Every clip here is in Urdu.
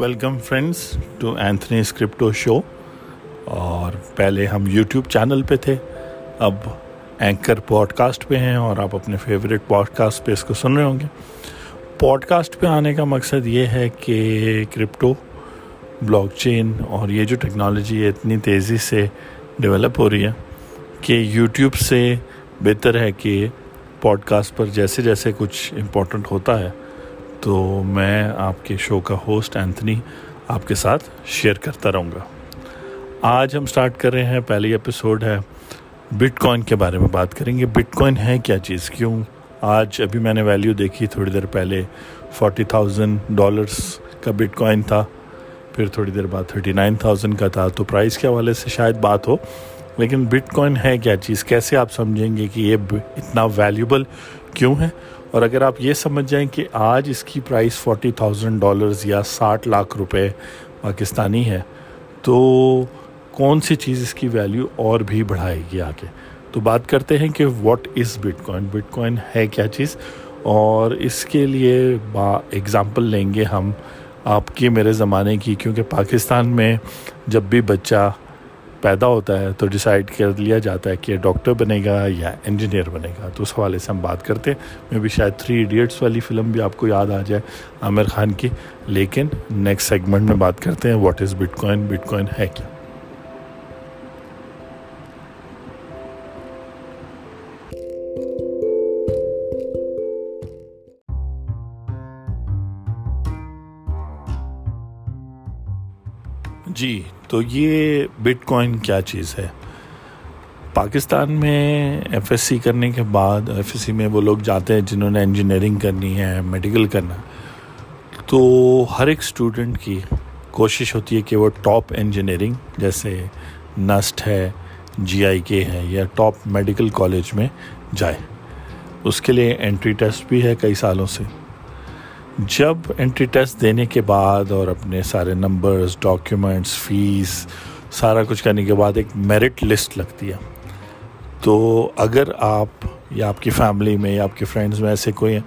Welcome friends to Anthony crypto show اور پہلے ہم یوٹیوب چینل پہ تھے. اب اینکر پوڈ کاسٹ پہ ہیں اور آپ اپنے فیوریٹ پوڈ کاسٹ پہ اس کو سن رہے ہوں گے. پوڈ کاسٹ پہ آنے کا مقصد یہ ہے کہ کرپٹو بلاک چین اور یہ جو ٹیکنالوجی ہے اتنی تیزی سے ڈیولپ ہو رہی ہے کہ یوٹیوب سے بہتر ہے کہ پوڈ کاسٹ پر جیسے جیسے کچھ امپورٹنٹ ہوتا ہے. تو میں آپ کے شو کا ہوسٹ اینتھنی آپ کے ساتھ شیئر کرتا رہوں گا۔ آج ہم سٹارٹ کر رہے ہیں، پہلی ایپیسوڈ ہے بٹ کوائن کے بارے میں بات کریں گے۔ بٹ کوائن ہے کیا چیز؟ کیوں؟ آج ابھی میں نے ویلیو دیکھی، تھوڑی دیر پہلے فورٹی تھاؤزنڈ ڈالرس کا بٹ کوائن تھا، پھر تھوڑی دیر بعد تھرٹی نائن تھاؤزنڈ کا تھا۔ تو پرائز کے حوالے سے شاید بات ہو، لیکن بٹ کوائن ہے کیا چیز؟ کیسے آپ سمجھیں گے کہ یہ اتنا ویلیوبل کیوں ہے؟ اور اگر آپ یہ سمجھ جائیں کہ آج اس کی پرائس فورٹی تھاؤزنڈ ڈالرز یا ساٹھ لاکھ روپے پاکستانی ہے، تو کون سی چیز اس کی ویلیو اور بھی بڑھائے گی آگے؟ تو بات کرتے ہیں کہ what is bitcoin bitcoin ہے کیا چیز؟ اور اس کے لیے با ایگزامپل لیں گے ہم آپ کی میرے زمانے کی، کیونکہ پاکستان میں جب بھی بچہ پیدا ہوتا ہے تو ڈیسائیڈ کر لیا جاتا ہے کہ ڈاکٹر بنے گا یا انجینئر بنے گا۔ تو اس حوالے سے ہم بات کرتے ہیں۔ میں بھی شاید تھری ایڈیٹس والی فلم بھی آپ کو یاد آ جائے عامر خان کی۔ لیکن نیکسٹ سیگمنٹ میں بات کرتے ہیں۔ What is bitcoin bitcoin ہے کیا؟ جی تو یہ بٹ کوائن کیا چیز ہے؟ پاکستان میں ایف ایس سی کرنے کے بعد ایف ایس سی میں وہ لوگ جاتے ہیں جنہوں نے انجینئرنگ کرنی ہے میڈیکل کرنا۔ تو ہر ایک اسٹوڈنٹ کی کوشش ہوتی ہے کہ وہ ٹاپ انجینئرنگ جیسے نسٹ ہے جی آئی کے ہے، یا ٹاپ میڈیکل کالج میں جائے۔ اس کے لیے انٹری ٹیسٹ بھی ہے کئی سالوں سے۔ جب انٹری ٹیسٹ دینے کے بعد اور اپنے سارے نمبرز ڈاکیومنٹس فیس سارا کچھ کرنے کے بعد ایک میرٹ لسٹ لگتی ہے۔ تو اگر آپ یا آپ کی فیملی میں یا آپ کے فرینڈز میں ایسے کوئی ہیں،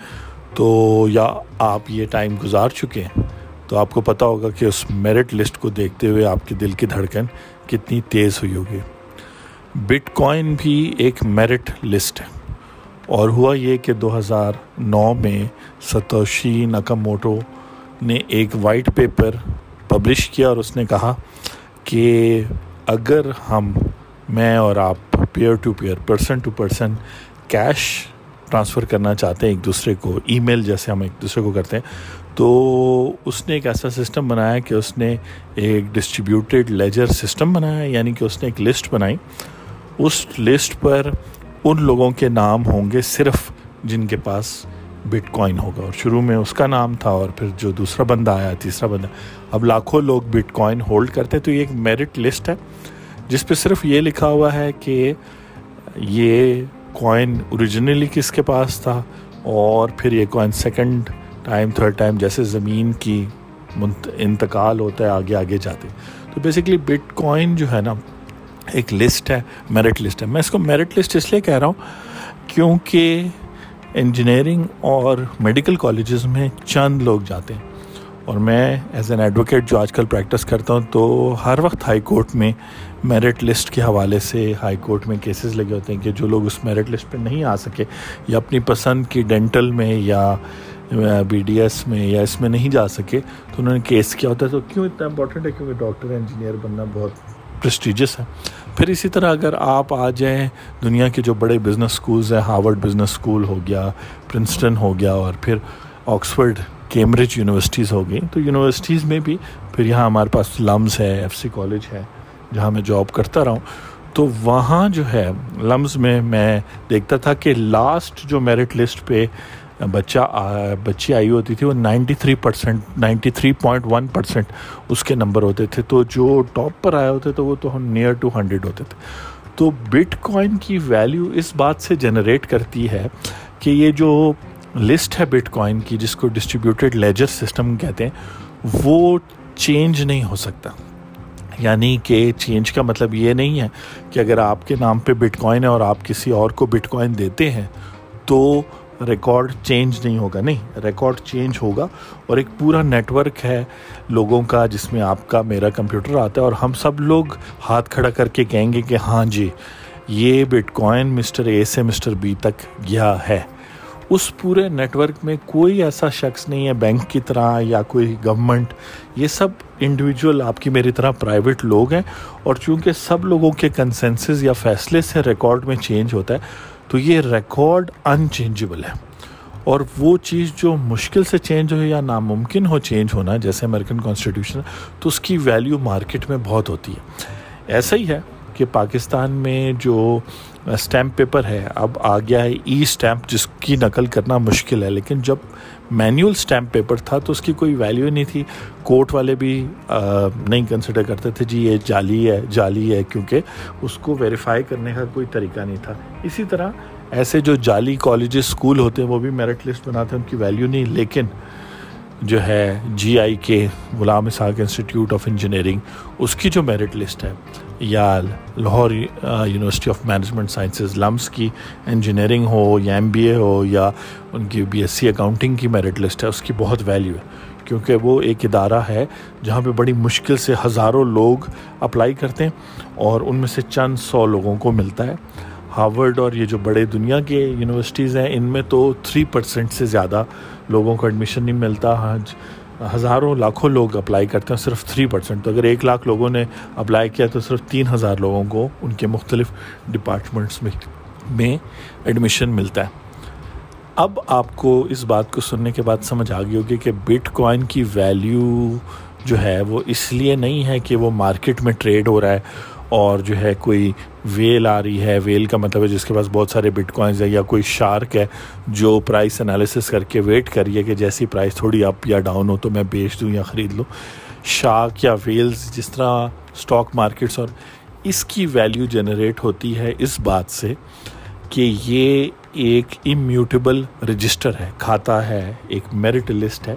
تو یا آپ یہ ٹائم گزار چکے ہیں، تو آپ کو پتہ ہوگا کہ اس میرٹ لسٹ کو دیکھتے ہوئے آپ کے دل کی دھڑکن کتنی تیز ہوئی ہوگی۔ بٹ کوائن بھی ایک میرٹ لسٹ ہے۔ اور ہوا یہ کہ دو ہزار نو میں ستوشی نکاموٹو نے ایک وائٹ پیپر پبلش کیا اور اس نے کہا کہ اگر ہم، میں اور آپ peer to peer person to person cash transfer کرنا چاہتے ہیں ایک دوسرے کو ای میل جیسے ہم ایک دوسرے کو کرتے ہیں، تو اس نے ایک ایسا سسٹم بنایا کہ اس نے ایک ڈسٹریبیوٹیڈ لیجر سسٹم بنایا یعنی کہ اس نے ایک لسٹ بنائی۔ اس لسٹ پر ان لوگوں کے نام ہوں گے صرف جن کے پاس بٹ کوائن ہوگا۔ اور شروع میں اس کا نام تھا اور پھر جو دوسرا بندہ آیا، تیسرا بندہ۔ اب لاکھوں لوگ بٹ کوائن ہولڈ کرتے تو یہ ایک میرٹ لسٹ ہے، جس پہ صرف یہ لکھا ہوا ہے کہ یہ کوائن اوریجنلی کس کے پاس تھا اور پھر یہ coin second time third time جیسے زمین کی انتقال ہوتا ہے، آگے آگے جاتے۔ تو بیسکلی بٹ کوائن جو ہے نا ایک لسٹ ہے میرٹ لسٹ ہے۔ میں اس کو میرٹ لسٹ اس لیے کہہ رہا ہوں کیونکہ انجینئرنگ اور میڈیکل کالجز میں چند لوگ جاتے ہیں۔ اور میں ایز این ایڈوکیٹ جو آج کل پریکٹس کرتا ہوں تو ہر وقت ہائی کورٹ میں میرٹ لسٹ کے حوالے سے ہائی کورٹ میں کیسز لگے ہوتے ہیں کہ جو لوگ اس میرٹ لسٹ پہ نہیں آ سکے یا اپنی پسند کی ڈینٹل میں یا بی ڈی ایس میں یا اس میں نہیں جا سکے تو انہوں نے کیس کیا ہوتا ہے۔ تو کیوں اتنا امپورٹنٹ ہے؟ کیونکہ ڈاکٹر انجینئر بننا بہت پرسٹیجس ہے پھر اسی طرح اگر آپ آ جائیں دنیا کے جو بڑے بزنس سکولز ہیں ہارورڈ بزنس سکول ہو گیا پرنسٹن ہو گیا، اور پھر آکسفرڈ کیمبرج یونیورسٹیز ہو گئی تو یونیورسٹیز میں بھی پھر یہاں ہمارے پاس لمز ہے ایف سی کالج ہے، جہاں میں جاب کرتا رہا ہوں۔ تو وہاں جو ہے لمز میں میں دیکھتا تھا کہ لاسٹ جو میرٹ لسٹ پہ بچہ بچی آئی ہوتی تھی وہ ninety three percent ninety three point one percent اس کے نمبر ہوتے تھے۔ تو جو ٹاپ پر آئے ہوتے تھے وہ تو نیئر ٹو ہنڈریڈ ہوتے تھے۔ تو بٹ کوائن کی ویلیو اس بات سے جنریٹ کرتی ہے کہ یہ جو لسٹ ہے بٹ کوائن کی، جس کو ڈسٹریبیوٹیڈ لیجر سسٹم کہتے ہیں، وہ چینج نہیں ہو سکتا۔ یعنی کہ چینج کا مطلب یہ نہیں ہے کہ اگر آپ کے نام پہ بٹ کوائن ہے اور آپ کسی اور کو بٹ کوائن دیتے ہیں، تو ریکارڈ چینج نہیں ہوگا، نہیں، ریکارڈ چینج ہوگا اور ایک پورا نیٹورک ہے لوگوں کا جس میں آپ کا، میرا کمپیوٹر آتا ہے اور ہم سب لوگ ہاتھ کھڑا کر کے کہیں گے کہ ہاں جی یہ بٹ کوائن مسٹر اے سے مسٹر بی تک گیا ہے۔ اس پورے نیٹورک میں کوئی ایسا شخص نہیں ہے، بینک کی طرح یا کوئی گورنمنٹ یہ سب انڈیویجول آپ کی میری طرح پرائیویٹ لوگ ہیں اور چونکہ سب لوگوں کے کنسنسز یا فیصلے سے ریکارڈ میں چینج ہوتا ہے تو یہ ریکارڈ ان چینجیبل ہے۔ اور وہ چیز جو مشکل سے چینج ہو یا ناممکن ہو چینج ہونا، جیسے امریکن کانسٹیٹیوشن تو اس کی ویلیو مارکیٹ میں بہت ہوتی ہے۔ ایسا ہی ہے کہ پاکستان میں جو اسٹیمپ پیپر ہے، اب آ گیا ہے ای اسٹیمپ، جس کی نقل کرنا مشکل ہے، لیکن جب مینول اسٹیمپ پیپر تھا تو اس کی کوئی ویلیو نہیں تھی۔ کورٹ والے بھی نہیں کنسیڈر کرتے تھے جی یہ جعلی ہے جعلی ہے، کیونکہ اس کو ویریفائی کرنے کا کوئی طریقہ نہیں تھا۔ اسی طرح ایسے جو جعلی کالجز اسکول ہوتے ہیں، وہ بھی میرٹ لسٹ بناتے ہیں، ان کی ویلیو نہیں۔ لیکن جو ہے G I K Ghulam Ishaq institute of engineering, اس کی جو میرٹ لسٹ ہے یا Lahore university of management sciences, LUMS کی انجینئرنگ ہو یا ایم بی اے ہو یا ان کی بی ایس سی اکاؤنٹنگ کی میرٹ لسٹ ہے، اس کی بہت ویلیو ہے، کیونکہ وہ ایک ادارہ ہے جہاں پہ بڑی مشکل سے ہزاروں لوگ اپلائی کرتے ہیں اور ان میں سے چند سو لوگوں کو ملتا ہے۔ ہارورڈ اور یہ جو بڑے دنیا کے یونیورسٹیز ہیں، ان میں تو تھری پرسنٹ سے زیادہ لوگوں کو ایڈمیشن نہیں ملتا۔ ہزاروں، لاکھوں لوگ اپلائی کرتے ہیں صرف تھری پرسنٹ۔ تو اگر ایک لاکھ لوگوں نے اپلائی کیا تو صرف تین ہزار لوگوں کو ان کے مختلف ڈپارٹمنٹس میں میں ایڈمیشن ملتا ہے۔ اب آپ کو اس بات کو سننے کے بعد سمجھ آ گئی ہوگی کہ بٹ کوائن کی ویلیو جو ہے وہ اس لیے نہیں ہے کہ وہ مارکیٹ میں ٹریڈ ہو رہا ہے۔ اور جو ہے کوئی ویل آ رہی ہے، ویل کا مطلب ہے جس کے پاس بہت سارے بٹ کوائنز ہیں یا کوئی شارک ہے جو پرائس انالیسس کر کے ویٹ کریے کہ جیسی پرائس تھوڑی اپ یا ڈاؤن ہو تو میں بیچ دوں یا خرید لوں۔ شارک یا ویلز جس طرح اسٹاک مارکیٹس اور اس کی ویلیو جنریٹ ہوتی ہے اس بات سے کہ یہ ایک امیوٹیبل رجسٹر ہے، کھاتا ہے، ایک میرٹ لسٹ ہے۔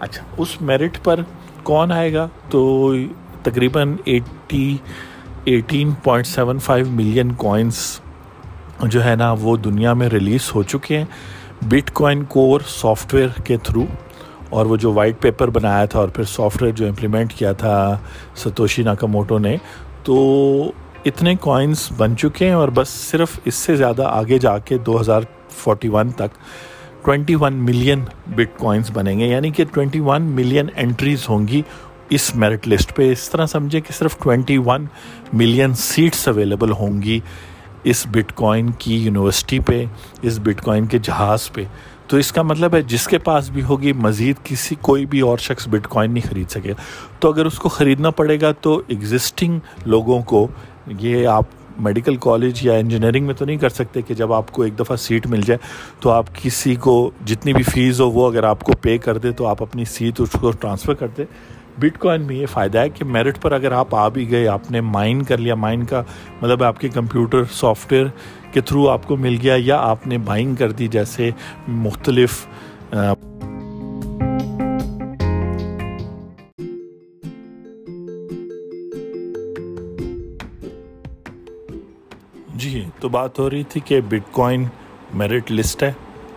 اچھا اس میرٹ پر کون آئے گا؟ تو تقریباً eighty eighteen point seven five million coins جو ہے نا وہ دنیا میں ریلیز ہو چکے ہیں bitcoin core software کے تھرو اور وہ جو وائٹ پیپر بنایا تھا اور پھر سافٹ ویئر جو امپلیمنٹ کیا تھا ستوشی ناکاموٹو نے، تو اتنے کوائنس بن چکے ہیں اور بس صرف اس سے زیادہ آگے جا کے دو ہزار فورٹی ون تک twenty one million bitcoins بنیں گے یعنی کہ ٹوینٹی ون ملین انٹریز ہوں گی اس میرٹ لسٹ پہ اس طرح سمجھے کہ صرف twenty one million seats available ہوں گی اس بٹ کوائن کی یونیورسٹی پہ، اس بٹ کوائن کے جہاز پہ۔ تو اس کا مطلب ہے جس کے پاس بھی ہوگی مزید کسی کوئی بھی اور شخص بٹ کوائن نہیں خرید سکے۔ تو اگر اس کو خریدنا پڑے گا تو ایگزسٹنگ لوگوں کو، یہ آپ میڈیکل کالج یا انجینئرنگ میں تو نہیں کر سکتے کہ جب آپ کو ایک دفعہ سیٹ مل جائے تو آپ کسی کو جتنی بھی فیس ہو وہ اگر آپ کو پے کر دے تو آپ اپنی سیٹ اس کو ٹرانسفر کر دیں بٹ کوائن میں یہ فائدہ ہے کہ میرٹ پر اگر آپ آ بھی گئے، آپ نے مائن کر لیا مائن کا مطلب آپ کے کمپیوٹر سافٹ ویئر کے تھرو آپ کو مل گیا یا آپ نے بائنگ کر دی جیسے مختلف جی تو بات ہو رہی تھی کہ بٹ کوائن میرٹ لسٹ ہے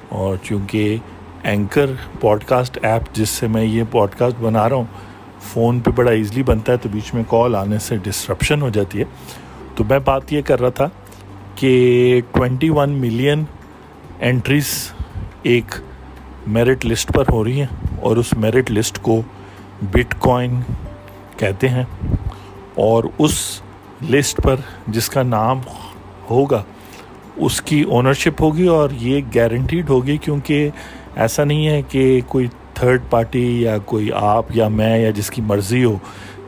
اور چونکہ اینکر پوڈ کاسٹ ایپ جس سے میں یہ پوڈ کاسٹ بنا رہا ہوں فون پہ بڑا ایزلی بنتا ہے تو بیچ میں کال آنے سے ڈسرپشن ہو جاتی ہے۔ تو میں بات یہ کر رہا تھا کہ ٹوینٹی ون ملین انٹریز ایک میرٹ لسٹ پر ہو رہی ہیں اور اس میرٹ لسٹ کو بٹ کوائن کہتے ہیں اور اس لسٹ پر جس کا نام ہوگا اس کی اونرشپ ہوگی اور یہ گارنٹیڈ ہوگی کیونکہ ایسا نہیں ہے کہ کوئی تھرڈ پارٹی یا کوئی آپ یا میں یا جس کی مرضی ہو،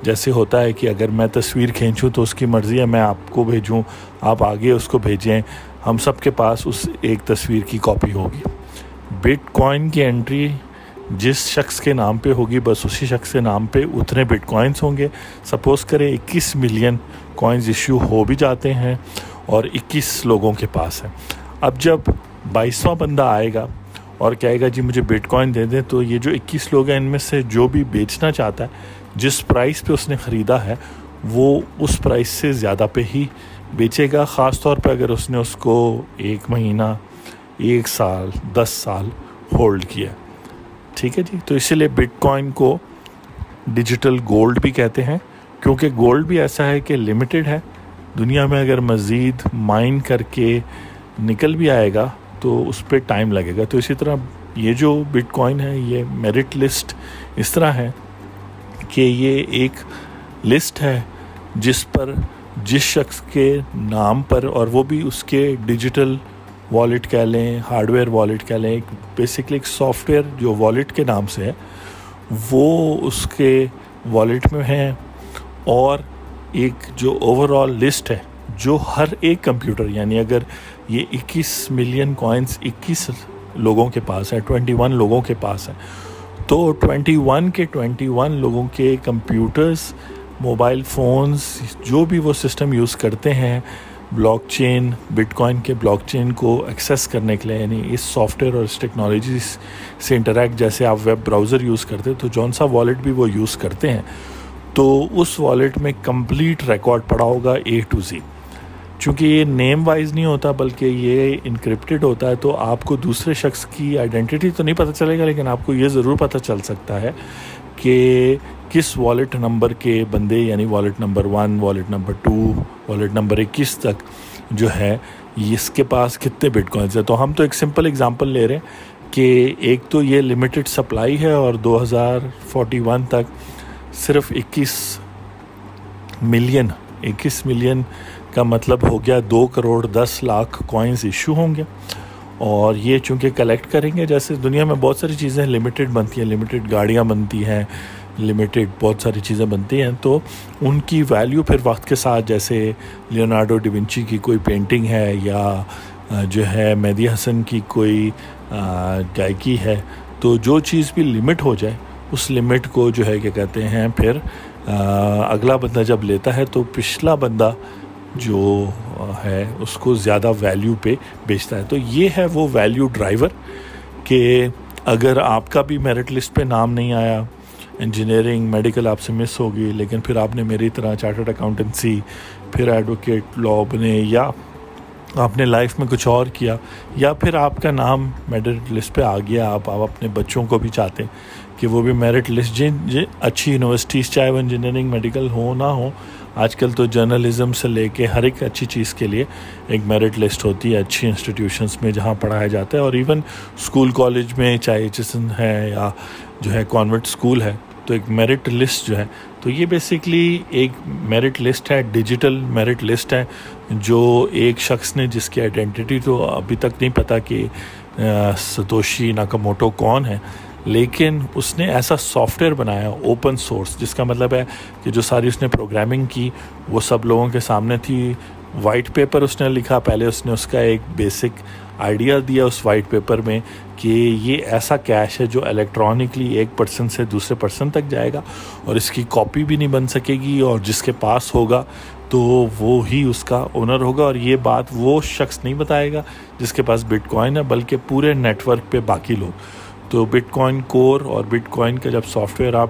جیسے ہوتا ہے کہ اگر میں تصویر کھینچوں تو اس کی مرضی ہے، میں آپ کو بھیجوں، آپ آگے اس کو بھیجیں، ہم سب کے پاس اس ایک تصویر کی کاپی ہوگی۔ بٹ کوائن کی انٹری جس شخص کے نام پہ ہوگی، بس اسی شخص کے نام پہ اتنے بٹ کوائنس ہوں گے۔ سپوز کریں اکیس ملین کوائنز ایشو ہو بھی جاتے ہیں اور اکیس لوگوں کے پاس ہیں۔ اب جب بائیسواں بندہ آئے گا اور کہے گا جی مجھے بٹ کوائن دے دیں، تو یہ جو اکیس لوگ ہیں ان میں سے جو بھی بیچنا چاہتا ہے، جس پرائس پہ اس نے خریدا ہے، وہ اس پرائس سے زیادہ پہ ہی بیچے گا۔ خاص طور پہ اگر اس نے اس کو ایک مہینہ، ایک سال، دس سال ہولڈ کیا۔ ٹھیک ہے جی؟ تو اسی لیے بٹ کوائن کو ڈیجیٹل گولڈ بھی کہتے ہیں، کیونکہ گولڈ بھی ایسا ہے کہ لمیٹڈ ہے۔ دنیا میں اگر مزید مائن کر کے نکل بھی آئے گا تو اس پہ ٹائم لگے گا۔ تو اسی طرح یہ جو بٹ کوائن ہے، یہ میرٹ لسٹ اس طرح ہے کہ یہ ایک لسٹ ہے جس پر جس شخص کے نام پر اور وہ بھی اس کے ڈیجیٹل والیٹ کہہ لیں ہارڈ ویئر والیٹ کہہ لیں، ایک بیسکلی ایک سافٹ ویئر جو والیٹ کے نام سے ہے، وہ اس کے والیٹ میں ہیں اور ایک جو اوور آل لسٹ ہے، جو ہر ایک کمپیوٹر یعنی اگر یہ اکیس ملین کوائنس اکیس لوگوں کے پاس ہے ٹوینٹی ون لوگوں کے پاس ہے تو ٹوینٹی ون کے ٹوینٹی ون لوگوں کے کمپیوٹرز موبائل فونز جو بھی وہ سسٹم یوز کرتے ہیں بلاک چین بٹ کوائن کے بلاک چین کو ایکسیس کرنے کے لیے یعنی اس سافٹ ویئر اور اس ٹیکنالوجی سے انٹریکٹ جیسے آپ ویب براؤزر یوز کرتے تو جون سا والیٹ بھی وہ یوز کرتے ہیں۔ تو اس والیٹ میں کمپلیٹ ریکارڈ پڑا ہوگا اے ٹو زی چونکہ یہ نیم وائز نہیں ہوتا بلکہ یہ انکرپٹڈ ہوتا ہے، تو آپ کو دوسرے شخص کی آئیڈینٹی تو نہیں پتہ چلے گا، لیکن آپ کو یہ ضرور پتہ چل سکتا ہے کہ کس والیٹ نمبر کے بندے یعنی wallet number one wallet number two wallet number اکیس تک جو ہے، اس کے پاس کتنے بٹ کوائنس ہیں؟ تو ہم تو ایک سمپل اگزامپل لے رہے ہیں کہ ایک تو یہ لمیٹڈ سپلائی ہے اور دو ہزار فورٹی ون تک صرف اکیس ملین اکیس ملین کا مطلب ہو گیا دو کروڑ دس لاکھ کوائنز ایشو ہوں گے۔ اور یہ چونکہ کلیکٹ کریں گے، جیسے دنیا میں بہت ساری چیزیں لمیٹڈ بنتی ہیں لمیٹڈ گاڑیاں بنتی ہیں لمیٹڈ بہت ساری چیزیں بنتی ہیں۔ تو ان کی ویلیو پھر وقت کے ساتھ، جیسے لیونارڈو ڈیونچی کی کوئی پینٹنگ ہے یا جو ہے مہدی حسن کی کوئی گائکی ہے، تو جو چیز بھی لمٹ ہو جائے، اس لمٹ کو جو ہے، کیا کہتے ہیں، پھر اگلا بندہ جب لیتا ہے تو پچھلا بندہ جو ہے، اس کو زیادہ ویلیو پہ بیچتا ہے۔ تو یہ ہے وہ ویلیو ڈرائیور کہ اگر آپ کا بھی میرٹ لسٹ پہ نام نہیں آیا انجینئرنگ میڈیکل آپ سے مس ہوگی، لیکن پھر آپ نے میری طرح چارٹرڈ اکاؤنٹنسی پھر ایڈوکیٹ لاء بنے، یا آپ نے لائف میں کچھ اور کیا، یا پھر آپ کا نام میرٹ لسٹ پہ آ گیا، آپ آپ اپنے بچوں کو بھی چاہتے ہیں کہ وہ بھی میرٹ لسٹ جن جن، اچھی یونیورسٹیز چاہے وہ انجینئرنگ میڈیکل ہو، نہ ہو آج کل تو جرنلزم سے لے کے ہر ایک اچھی چیز کے لیے ایک میرٹ لسٹ ہوتی ہے، اچھی انسٹیٹیوشنس میں جہاں پڑھایا جاتا ہے اور ایون اسکول کالج میں چاہے ایچ ایس این ہے یا جو ہے کانوینٹ اسکول ہے، تو ایک میرٹ لسٹ جو ہے، تو یہ بیسکلی ایک میرٹ لسٹ ہے ڈیجیٹل میرٹ لسٹ ہے، جو ایک شخص نے جس کی آئیڈینٹی تو ابھی تک نہیں پتہ کہ ستوشی ناکاموٹو کون ہے۔ لیکن اس نے ایسا سافٹ ویئر بنایا اوپن سورس جس کا مطلب ہے کہ جو ساری اس نے پروگرامنگ کی، وہ سب لوگوں کے سامنے تھی۔ وائٹ پیپر اس نے لکھا، پہلے اس نے اس کا ایک بیسک آئیڈیا دیا اس وائٹ پیپر میں کہ یہ ایسا کیش ہے جو الیکٹرانکلی ایک پرسن سے دوسرے پرسن تک جائے گا اور اس کی کاپی بھی نہیں بن سکے گی اور جس کے پاس ہوگا تو وہ ہی اس کا اونر ہوگا اور یہ بات وہ شخص نہیں بتائے گا جس کے پاس بٹ کوائن ہے، بلکہ پورے نیٹ ورک پہ باقی لوگ۔ تو بٹ کوائن کور اور بٹ کوائن کا جب سافٹ ویئر آپ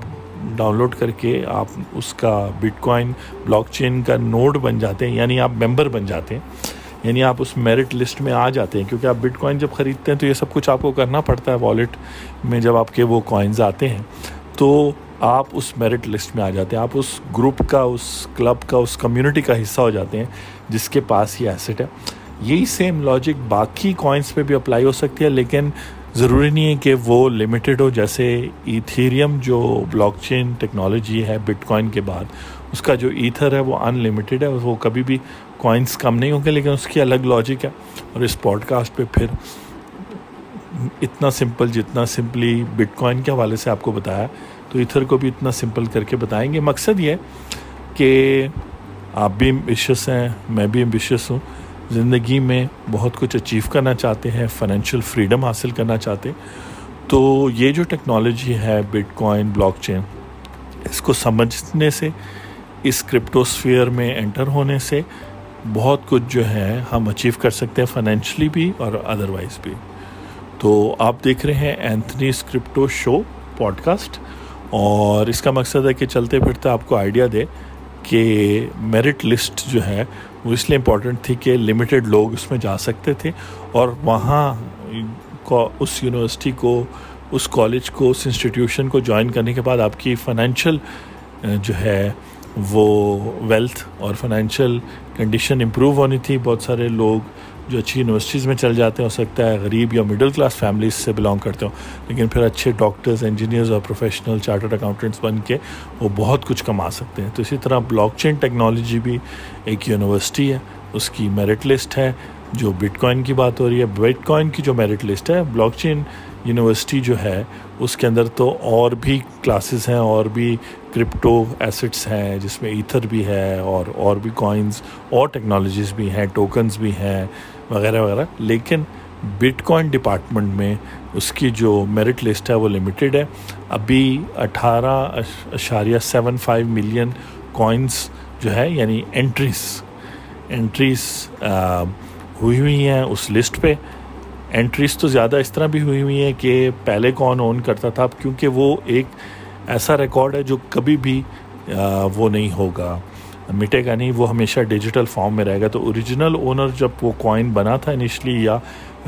ڈاؤن لوڈ کر کے آپ اس کا بٹ کوائن بلاک چین کا نوڈ بن جاتے ہیں یعنی آپ ممبر بن جاتے ہیں یعنی آپ اس میرٹ لسٹ میں آ جاتے ہیں، کیونکہ آپ بٹ کوائن جب خریدتے ہیں تو یہ سب کچھ آپ کو کرنا پڑتا ہے والیٹ میں جب آپ کے وہ کوائنز آتے ہیں۔ تو آپ اس میرٹ لسٹ میں آ جاتے ہیں، آپ اس گروپ کا، اس کلب کا، اس کمیونٹی کا حصہ ہو جاتے ہیں جس کے پاس یہ ایسٹ ہے۔ یہی سیم لاجک باقی کوائنس پہ بھی اپلائی ہو سکتی ہے، لیکن ضروری نہیں ہے کہ وہ لمیٹڈ ہو، جیسے ایتھیریم جو بلاک چین ٹیکنالوجی ہے بٹ کوائن کے بعد، اس کا جو ایتھر ہے وہ ان لمیٹیڈ ہے، وہ کبھی بھی کوائنس کم نہیں ہوں گے، لیکن اس کی الگ لاجک ہے۔ اور اس پوڈ کاسٹ پہ پھر اتنا سمپل جتنا سمپلی بٹ کوائن کے حوالے سے آپ کو بتایا تو ایتھر کو بھی اتنا سمپل کر کے بتائیں گے۔ مقصد یہ کہ آپ بھی امبیشیس ہیں، میں بھی امبیشیس ہوں۔ زندگی میں بہت کچھ اچیو کرنا چاہتے ہیں فائنینشیل فریڈم حاصل کرنا چاہتے تو یہ جو ٹیکنالوجی ہے بٹ کوائن بلاک چین اس کو سمجھنے سے، اس کرپٹوسفیئر میں انٹر ہونے سے بہت کچھ جو ہے ہم اچیو کر سکتے ہیں فائنینشلی بھی اور ادروائز بھی۔ تو آپ دیکھ رہے ہیں اینتھنی اسکرپٹو شو پوڈ کاسٹ اور اس کا مقصد ہے کہ چلتے پھرتے آپ کو آئیڈیا دے کہ میرٹ لسٹ جو ہے وہ اس لیے امپورٹنٹ تھی کہ لمیٹڈ لوگ اس میں جا سکتے تھے اور وہاں اس یونیورسٹی کو، اس کالج کو، اس انسٹیٹیوشن کو جوائن کرنے کے بعد آپ کی فائنینشیل جو ہے وہ ویلتھ اور فائنینشیل کنڈیشن امپروو ہونی تھی۔ بہت سارے لوگ جو اچھی یونیورسٹیز میں چل جاتے ہیں، ہو سکتا ہے غریب یا مڈل کلاس فیملیز سے بلانگ کرتے ہوں، لیکن پھر اچھے ڈاکٹرز انجینئرز اور پروفیشنل چارٹرڈ اکاؤنٹنٹس بن کے وہ بہت کچھ کما سکتے ہیں۔ تو اسی طرح بلاک چین ٹیکنالوجی بھی ایک یونیورسٹی ہے، اس کی میرٹ لسٹ ہے۔ جو بٹ کوائن کی بات ہو رہی ہے بٹ کوائن کی جو میرٹ لسٹ ہے بلاک چین یونیورسٹی جو ہے، اس کے اندر تو اور بھی کلاسز ہیں، اور بھی کرپٹو ایسٹس ہیں، جس میں ایتھر بھی ہے، اور اور بھی کوائنز اور ٹیکنالوجیز بھی ہیں ٹوکنز بھی ہیں۔ وغیرہ وغیرہ، لیکن بٹ کوائن ڈپارٹمنٹ میں اس کی جو میرٹ لسٹ ہے وہ لمیٹیڈ ہے۔ ابھی اٹھارہ اشاریہ سیون فائیو ملین کوائنس جو ہے یعنی انٹریز انٹریز ہوئی ہوئی ہیں اس لسٹ پہ۔ انٹریز تو زیادہ اس طرح بھی ہوئی ہوئی ہیں کہ پہلے کون اون کرتا تھا، کیونکہ وہ ایک ایسا ریکارڈ ہے جو کبھی بھی وہ نہیں ہوگا۔ مٹے گا نہیں، وہ ہمیشہ ڈیجیٹل فارم میں رہے گا۔ تو اوریجنل اونر جب وہ کوائن بنا تھا انیشلی یا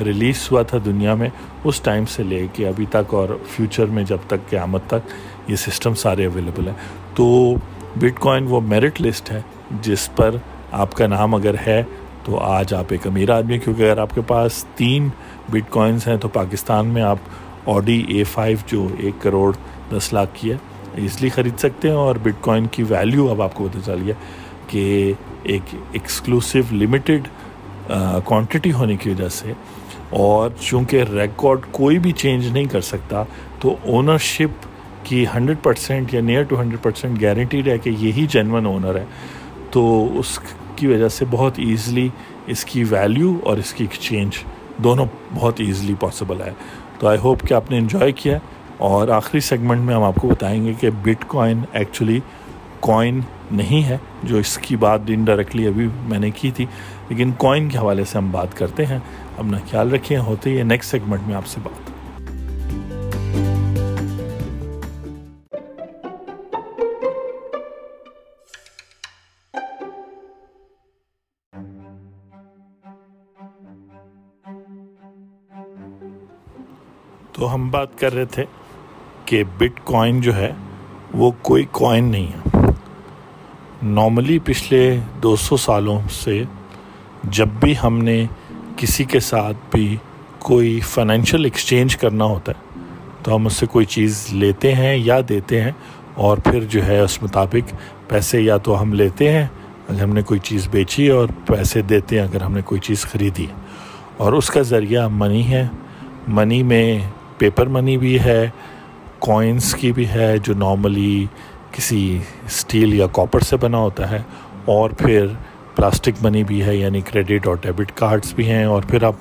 ریلیز ہوا تھا دنیا میں، اس ٹائم سے لے کے ابھی تک اور فیوچر میں جب تک قیامت تک یہ سسٹم سارے اویلیبل ہیں۔ تو بٹ کوائن وہ میرٹ لسٹ ہے، جس پر آپ کا نام اگر ہے تو آج آپ ایک امیر آدمی کیونکہ اگر آپ کے پاس تین بٹ کوائنس ہیں تو پاکستان میں آپ آڈی اے فائیو جو ایک کروڑ دس لاکھ کی ہے ایزلی خرید سکتے ہیں اور بٹ کوائن کی ویلیو اب آپ کو پتہ چل گیا کہ ایک ایکسکلوسیو لمیٹڈ کوانٹٹی ہونے کی وجہ سے اور چونکہ ریکارڈ کوئی بھی چینج نہیں کر سکتا تو اونرشپ کی ہنڈریڈ پرسینٹ یا near to hundred percent guaranteed ہے کہ یہی جینون اونر ہے تو اس کی وجہ سے بہت ایزلی اس کی ویلیو اور اس کی ایکسچینج دونوں بہت ایزلی پاسبل ہے۔ تو آئی ہوپ کہ آپ نے انجوائے کیا۔ اور آخری سیگمنٹ میں ہم آپ کو بتائیں گے کہ بٹ کوائن ایکچولی کوائن نہیں ہے، جو اس کی بات انڈائریکٹلی ابھی میں نے کی تھی، لیکن کوائن کے حوالے سے ہم بات کرتے ہیں۔ اپنا خیال رکھیں، ہوتے ہی نیکسٹ سیگمنٹ میں آپ سے بات۔ تو ہم بات کر رہے تھے کہ بٹ کوائن جو ہے وہ کوئی کوائن نہیں ہے۔ نارملی پچھلے دو سو سالوں سے جب بھی ہم نے کسی کے ساتھ بھی کوئی فائنینشیل ایکسچینج کرنا ہوتا ہے، تو ہم اس سے کوئی چیز لیتے ہیں یا دیتے ہیں اور پھر جو ہے اس مطابق پیسے یا تو ہم لیتے ہیں، اگر ہم نے کوئی چیز بیچی اور پیسے دیتے ہیں اگر ہم نے کوئی چیز خریدی۔ اور اس کا ذریعہ منی ہے۔ منی میں پیپر منی بھی ہے۔ کوائنس کی بھی ہے جو نارملی کسی اسٹیل یا کاپر سے بنا ہوتا ہے اور پھر پلاسٹک منی بھی ہے یعنی کریڈٹ اور ڈیبٹ کارڈز بھی ہیں اور پھر اب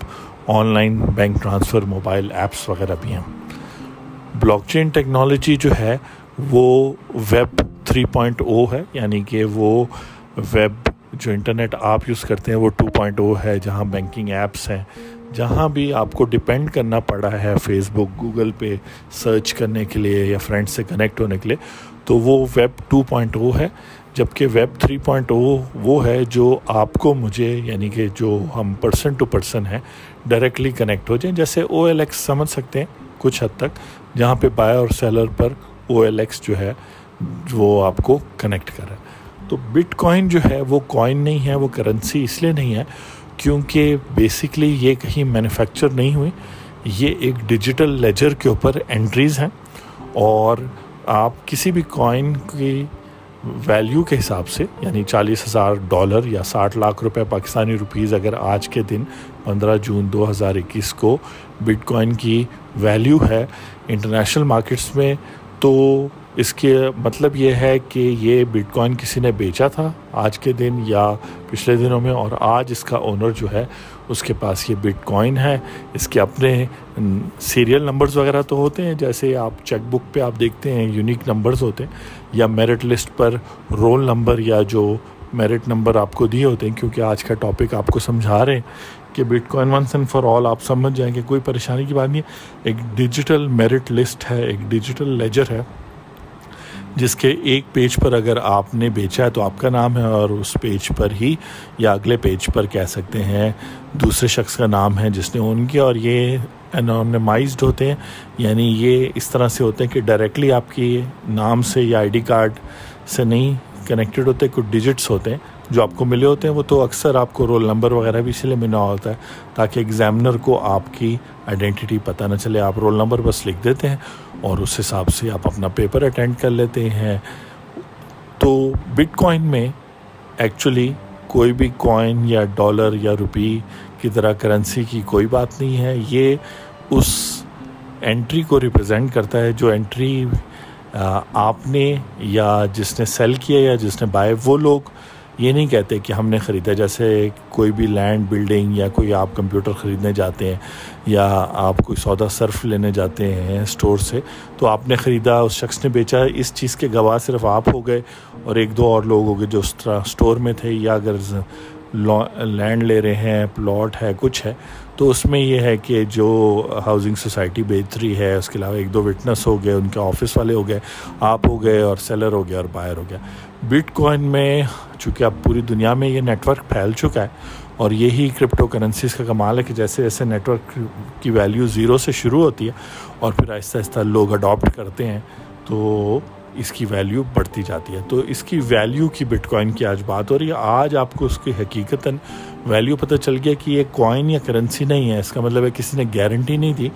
online bank transfer mobile apps وغیرہ بھی ہیں۔ بلاک چین ٹیکنالوجی جو ہے وہ ویب تھری پوائنٹ او ہے یعنی کہ وہ ویب جو انٹرنیٹ آپ یوز کرتے ہیں وہ ٹو پوائنٹ او ہے، جہاں بینکنگ ایپس ہیں۔ جہاں بھی آپ کو ڈپینڈ کرنا پڑا ہے فیس بک گوگل پہ سرچ کرنے کے لیے یا فرینڈ سے کنیکٹ ہونے کے لیے، تو وہ ویب ٹو پوائنٹ او ہے، جبکہ ویب تھری پوائنٹ او وہ ہے جو آپ کو مجھے یعنی کہ جو ہم پرسن ٹو پرسن ہیں ڈائریکٹلی کنیکٹ ہو جائیں، جیسے او ایل ایکس سمجھ سکتے ہیں کچھ حد تک، جہاں پہ بائر اور سیلر پر او ایل ایکس جو ہے وہ آپ کو کنیکٹ کرے تو بٹ کوائن جو ہے وہ کوائن نہیں ہے، وہ کرنسی اس لیے نہیں ہے کیونکہ بیسکلی یہ کہیں مینوفیکچر نہیں ہوئی، یہ ایک ڈیجیٹل لیجر کے اوپر انٹریز ہیں اور آپ کسی بھی کوائن کی ویلیو کے حساب سے یعنی چالیس ہزار ڈالر یا ساٹھ لاکھ روپے پاکستانی روپیز اگر آج کے دن پندرہ جون دو ہزار اکیس کو بٹ کوائن کی ویلیو ہے انٹرنیشنل مارکیٹس میں تو اس کے مطلب یہ ہے کہ یہ بٹ کوائن کسی نے بیچا تھا آج کے دن یا پچھلے دنوں میں اور آج اس کا اونر جو ہے اس کے پاس یہ بٹ کوائن ہے۔ اس کے اپنے سیریل نمبرز وغیرہ تو ہوتے ہیں، جیسے آپ چیک بک پہ آپ دیکھتے ہیں یونیک نمبرز ہوتے ہیں یا میرٹ لسٹ پر رول نمبر یا جو میرٹ نمبر آپ کو دیے ہوتے ہیں، کیونکہ آج کا ٹاپک آپ کو سمجھا رہے ہیں کہ bitcoin once and for all آپ سمجھ جائیں کہ کوئی پریشانی کی بات نہیں ہے۔ ایک ڈیجیٹل میرٹ لسٹ ہے، ایک ڈیجیٹل لیجر ہے۔ جس کے ایک پیج پر اگر آپ نے بیچا ہے تو آپ کا نام ہے اور اس پیج پر ہی یا اگلے پیج پر کہہ سکتے ہیں دوسرے شخص کا نام ہے جس نے اون کیا اور یہ انونیمائزڈ ہوتے ہیں۔ یعنی یہ اس طرح سے ہوتے ہیں کہ ڈائریکٹلی آپ کی نام سے یا آئی ڈی کارڈ سے نہیں کنیکٹڈ ہوتے، کچھ ڈیجٹس ہوتے ہیں جو آپ کو ملے ہوتے ہیں۔ وہ تو اکثر آپ کو رول نمبر وغیرہ بھی اس لیے ملنا ہوتا ہے تاکہ ایگزامنر کو آپ کی آئیڈینٹی پتہ نہ چلے۔ آپ رول نمبر بس لکھ دیتے ہیں۔ اور اس حساب سے آپ اپنا پیپر اٹینڈ کر لیتے ہیں۔ تو بٹ کوائن میں ایکچولی کوئی بھی کوائن یا ڈالر یا روپی کی طرح کرنسی کی کوئی بات نہیں ہے۔ یہ اس انٹری کو ریپرزینٹ کرتا ہے جو انٹری آپ نے یا جس نے سیل کیا یا جس نے بائے وہ لوگ یہ نہیں کہتے کہ ہم نے خریدا، جیسے کوئی بھی لینڈ بلڈنگ یا کوئی آپ کمپیوٹر خریدنے جاتے ہیں یا آپ کوئی سودا صرف لینے جاتے ہیں اسٹور سے، تو آپ نے خریدا، اس شخص نے بیچا، اس چیز کے گواہ صرف آپ ہو گئے اور ایک دو اور لوگ ہو گئے جو اس طرح اسٹور میں تھے یا اگر لینڈ لے رہے ہیں، پلاٹ ہے، کچھ ہے، تو اس میں یہ ہے کہ جو ہاؤسنگ سوسائٹی بیچ رہی ہے، اس کے علاوہ ایک دو وٹنس ہو گئے، ان کے آفس والے ہو گئے، آپ ہو گئے اور سیلر ہو گیا اور بائر ہو گیا۔ بٹ کوائن میں چونکہ اب پوری دنیا میں یہ نیٹ ورک پھیل چکا ہے اور یہی کرپٹو کرنسیز کا کمال ہے کہ جیسے جیسے نیٹ ورک کی ویلیو زیرو سے شروع ہوتی ہے اور پھر آہستہ آہستہ لوگ اڈاپٹ کرتے ہیں، تو اس کی ویلیو بڑھتی جاتی ہے۔ تو اس کی ویلیو کی بٹ کوائن کی آج بات ہو رہی ہے۔ آج آپ کو اس کی حقیقتاً ویلیو پتہ چل گیا کہ یہ کوائن یا کرنسی نہیں ہے۔ اس کا مطلب ہے کسی نے گارنٹی نہیں دی۔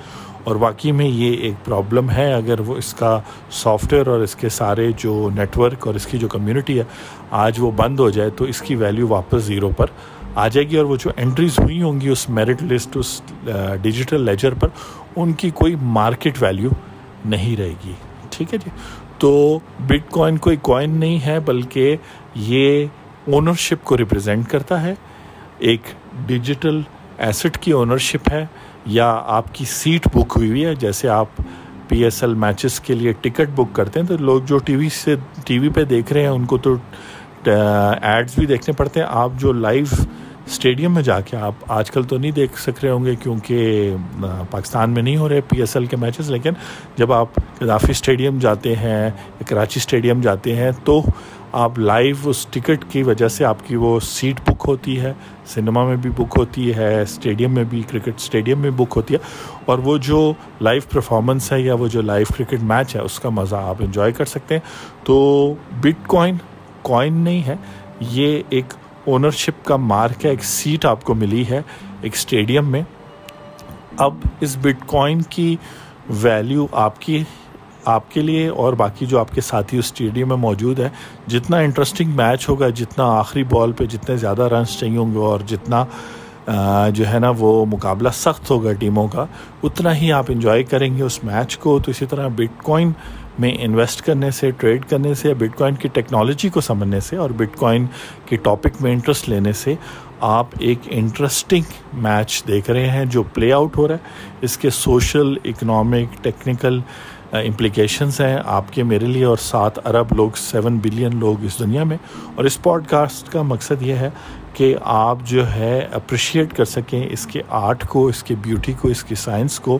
اور واقعی میں یہ ایک پرابلم ہے، اگر وہ اس کا سافٹ ویئر اور اس کے سارے جو نیٹ ورک اور اس کی جو کمیونٹی ہے، آج وہ بند ہو جائے تو اس کی ویلیو واپس زیرو پر آ جائے گی اور وہ جو انٹریز ہوئی ہوں گی اس میرٹ لسٹ اس ڈیجیٹل لیجر پر، ان کی کوئی مارکیٹ ویلیو نہیں رہے گی۔ ٹھیک ہے جی؟ تو بٹ کوائن کوئی کوائن نہیں ہے، بلکہ یہ اونرشپ کو ریپرزینٹ کرتا ہے۔ ایک ڈیجیٹل ایسٹ کی اونرشپ ہے۔ یا آپ کی سیٹ بک ہوئی ہوئی ہے، جیسے آپ پی ایس ایل میچز کے لیے ٹکٹ بک کرتے ہیں، تو لوگ جو ٹی وی سے، ٹی وی پہ دیکھ رہے ہیں، ان کو تو ایڈز بھی دیکھنے پڑتے ہیں۔ آپ جو لائیو اسٹیڈیم میں جا کے آپ آج کل تو نہیں دیکھ سک رہے ہوں گے کیونکہ پاکستان میں نہیں ہو رہے پی ایس ایل کے میچز، لیکن جب آپ قذافی اسٹیڈیم جاتے ہیں، کراچی اسٹیڈیم جاتے ہیں، تو آپ لائیو اس ٹکٹ کی وجہ سے آپ کی وہ سیٹ بک ہوتی ہے، سنیما میں بھی بک ہوتی ہے، اسٹیڈیم میں بھی، کرکٹ اسٹیڈیم میں بک ہوتی ہے، اور وہ جو لائیو پرفارمنس ہے یا وہ جو لائیو کرکٹ میچ ہے، اس کا مزہ آپ انجوائے کر سکتے ہیں۔ تو بٹ کوائن کوائن نہیں ہے، یہ ایک اونرشپ کا مارک ہے، ایک سیٹ آپ کو ملی ہے ایک اسٹیڈیم میں۔ اب اس بٹ کوائن کی ویلیو آپ کی آپ کے لیے اور باقی جو آپ کے ساتھی اس اسٹیڈیم میں موجود ہے جتنا انٹرسٹنگ میچ ہوگا، جتنا آخری بال پہ جتنے زیادہ رنس چاہیے ہوں گے اور جتنا جو ہے نا وہ مقابلہ سخت ہوگا ٹیموں کا، اتنا ہی آپ انجوائے کریں گے اس میچ کو۔ تو اسی طرح بٹ کوائن میں انویسٹ کرنے سے ٹریڈ کرنے سے یا بٹ کوائن کی ٹیکنالوجی کو سمجھنے سے اور بٹ کوائن کے ٹاپک میں انٹرسٹ لینے سے آپ ایک انٹرسٹنگ میچ دیکھ رہے ہیں جو پلے آؤٹ ہو رہا ہے۔ اس کے سوشل اکنامک ٹیکنیکل امپلیکیشنس ہیں آپ کے میرے لیے اور سات ارب لوگ سیون بلین لوگ اس دنیا میں۔ اور اس پوڈ کاسٹ کا مقصد یہ ہے کہ آپ جو ہے اپریشیٹ کر سکیں اس کے آرٹ کو، اس کے بیوٹی کو، اس کی سائنس کو۔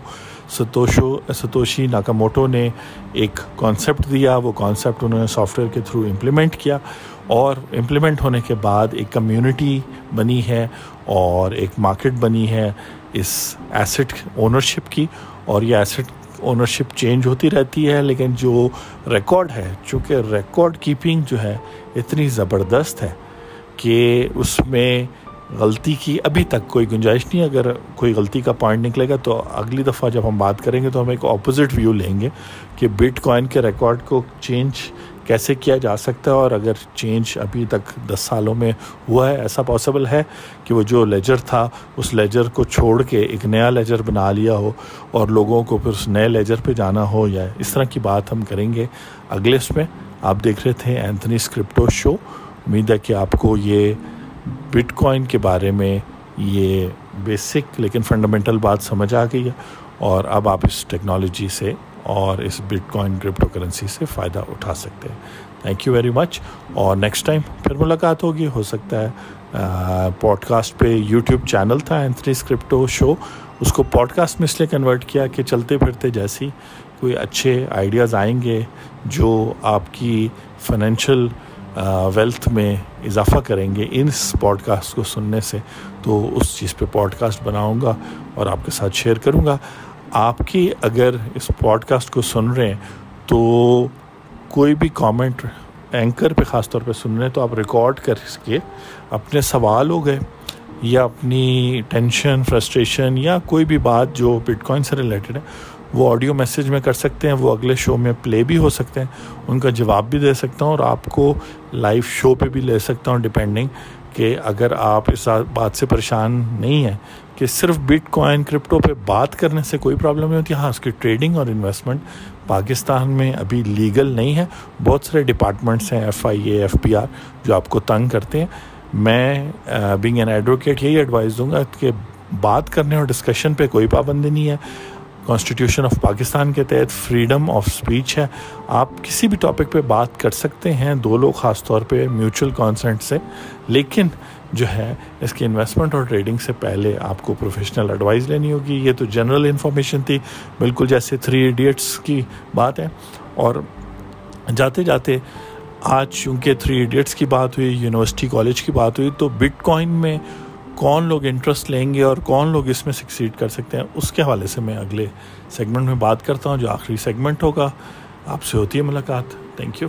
ستوشو ستوشی ناکاموٹو نے ایک کانسیپٹ دیا، وہ کانسیپٹ انہوں نے سافٹ ویئر کے تھرو امپلیمنٹ کیا اور امپلیمنٹ ہونے کے بعد ایک کمیونٹی بنی ہے اور ایک مارکیٹ بنی ہے اس ایسٹ اونرشپ کی اور یہ ایسٹ اونرشپ چینج ہوتی رہتی ہے، لیکن جو ریکارڈ ہے، چونکہ ریکارڈ کیپنگ جو ہے اتنی زبردست ہے کہ اس میں غلطی کی ابھی تک کوئی گنجائش نہیں اگر کوئی غلطی کا پوائنٹ نکلے گا تو اگلی دفعہ جب ہم بات کریں گے تو ہم ایک اپوزٹ ویو لیں گے کہ بٹ کوائن کے ریکارڈ کو چینج کیسے کیا جا سکتا ہے اور اگر چینج ابھی تک دس سالوں میں ہوا ہے، ایسا پاسبل ہے کہ وہ جو لیجر تھا، اس لیجر کو چھوڑ کے ایک نیا لیجر بنا لیا ہو اور لوگوں کو پھر اس نئے لیجر پہ جانا ہو یا اس طرح کی بات ہم کریں گے۔ اگلے اس میں آپ دیکھ رہے تھے اینتھنی اسکرپٹو شو امید ہے کہ آپ کو یہ بٹ کوائن کے بارے میں یہ بیسک لیکن فنڈامنٹل بات سمجھ آ گئی ہے اور اب آپ اس ٹیکنالوجی سے اور اس بٹ کوائن کرپٹو کرنسی سے فائدہ اٹھا سکتے ہیں۔ تھینک یو ویری مچ اور نیکسٹ ٹائم پھر ملاقات ہوگی، ہو سکتا ہے پوڈ کاسٹ پہ یوٹیوب چینل تھا اینتھنی اسکرپٹو شو اس کو پوڈ کاسٹ میں اس لیے کنورٹ کیا کہ چلتے پھرتے جیسی کوئی اچھے آئیڈیاز آئیں گے جو آپ کی فائنینشیل ویلتھ میں اضافہ کریں گے ان پوڈ کاسٹ کو سننے سے، تو اس چیز پہ پوڈ کاسٹ بناؤں گا اور آپ کے ساتھ شیئر کروں گا۔ آپ کی اگر اس پوڈ کاسٹ کو سن رہے ہیں، تو کوئی بھی کامنٹ اینکر پہ خاص طور پہ سن رہے ہیں، تو آپ ریکارڈ کر کے اپنے سوال ہو گئے یا اپنی ٹینشن فرسٹریشن یا کوئی بھی بات جو بٹ کوائن سے ریلیٹڈ ہے وہ آڈیو میسیج میں کر سکتے ہیں، وہ اگلے شو میں پلے بھی ہو سکتے ہیں۔ ان کا جواب بھی دے سکتا ہوں اور آپ کو لائیو شو پہ بھی لے سکتا ہوں ڈپینڈنگ کہ اگر آپ اس بات سے پریشان نہیں ہیں کہ صرف بٹ کوائن کرپٹو پہ بات کرنے سے کوئی پرابلم نہیں ہوتی۔ ہاں اس کی ٹریڈنگ اور انویسٹمنٹ پاکستان میں ابھی لیگل نہیں ہے۔ بہت سارے ڈپارٹمنٹس ہیں F I A F P R جو آپ کو تنگ کرتے ہیں۔ میں بینگ این ایڈوکیٹ یہی ایڈوائز دوں گا کہ بات کرنے اور ڈسکشن پہ کوئی پابندی نہیں ہے۔ کانسٹیٹیوشن آف پاکستان کے تحت فریڈم آف اسپیچ ہے۔ آپ کسی بھی ٹاپک پہ بات کر سکتے ہیں، دو لوگ خاص طور پہ میوچل کانسنٹ سے۔ لیکن جو ہے، اس کی انویسٹمنٹ اور ٹریڈنگ سے پہلے آپ کو پروفیشنل ایڈوائز لینی ہوگی۔ یہ تو جنرل انفارمیشن تھی۔ بالکل جیسے تھری ایڈیٹس کی بات ہے۔ اور جاتے جاتے آج چونکہ تھری ایڈیٹس کی بات ہوئی یونیورسٹی کالج کی بات ہوئی، تو بٹ کوائن میں کون لوگ انٹرسٹ لیں گے اور کون لوگ اس میں سکسیڈ کر سکتے ہیں، اس کے حوالے سے میں اگلے سیگمنٹ میں بات کرتا ہوں جو آخری سیگمنٹ ہوگا۔ آپ سے ہوتی ہے ملاقات۔ تھینک یو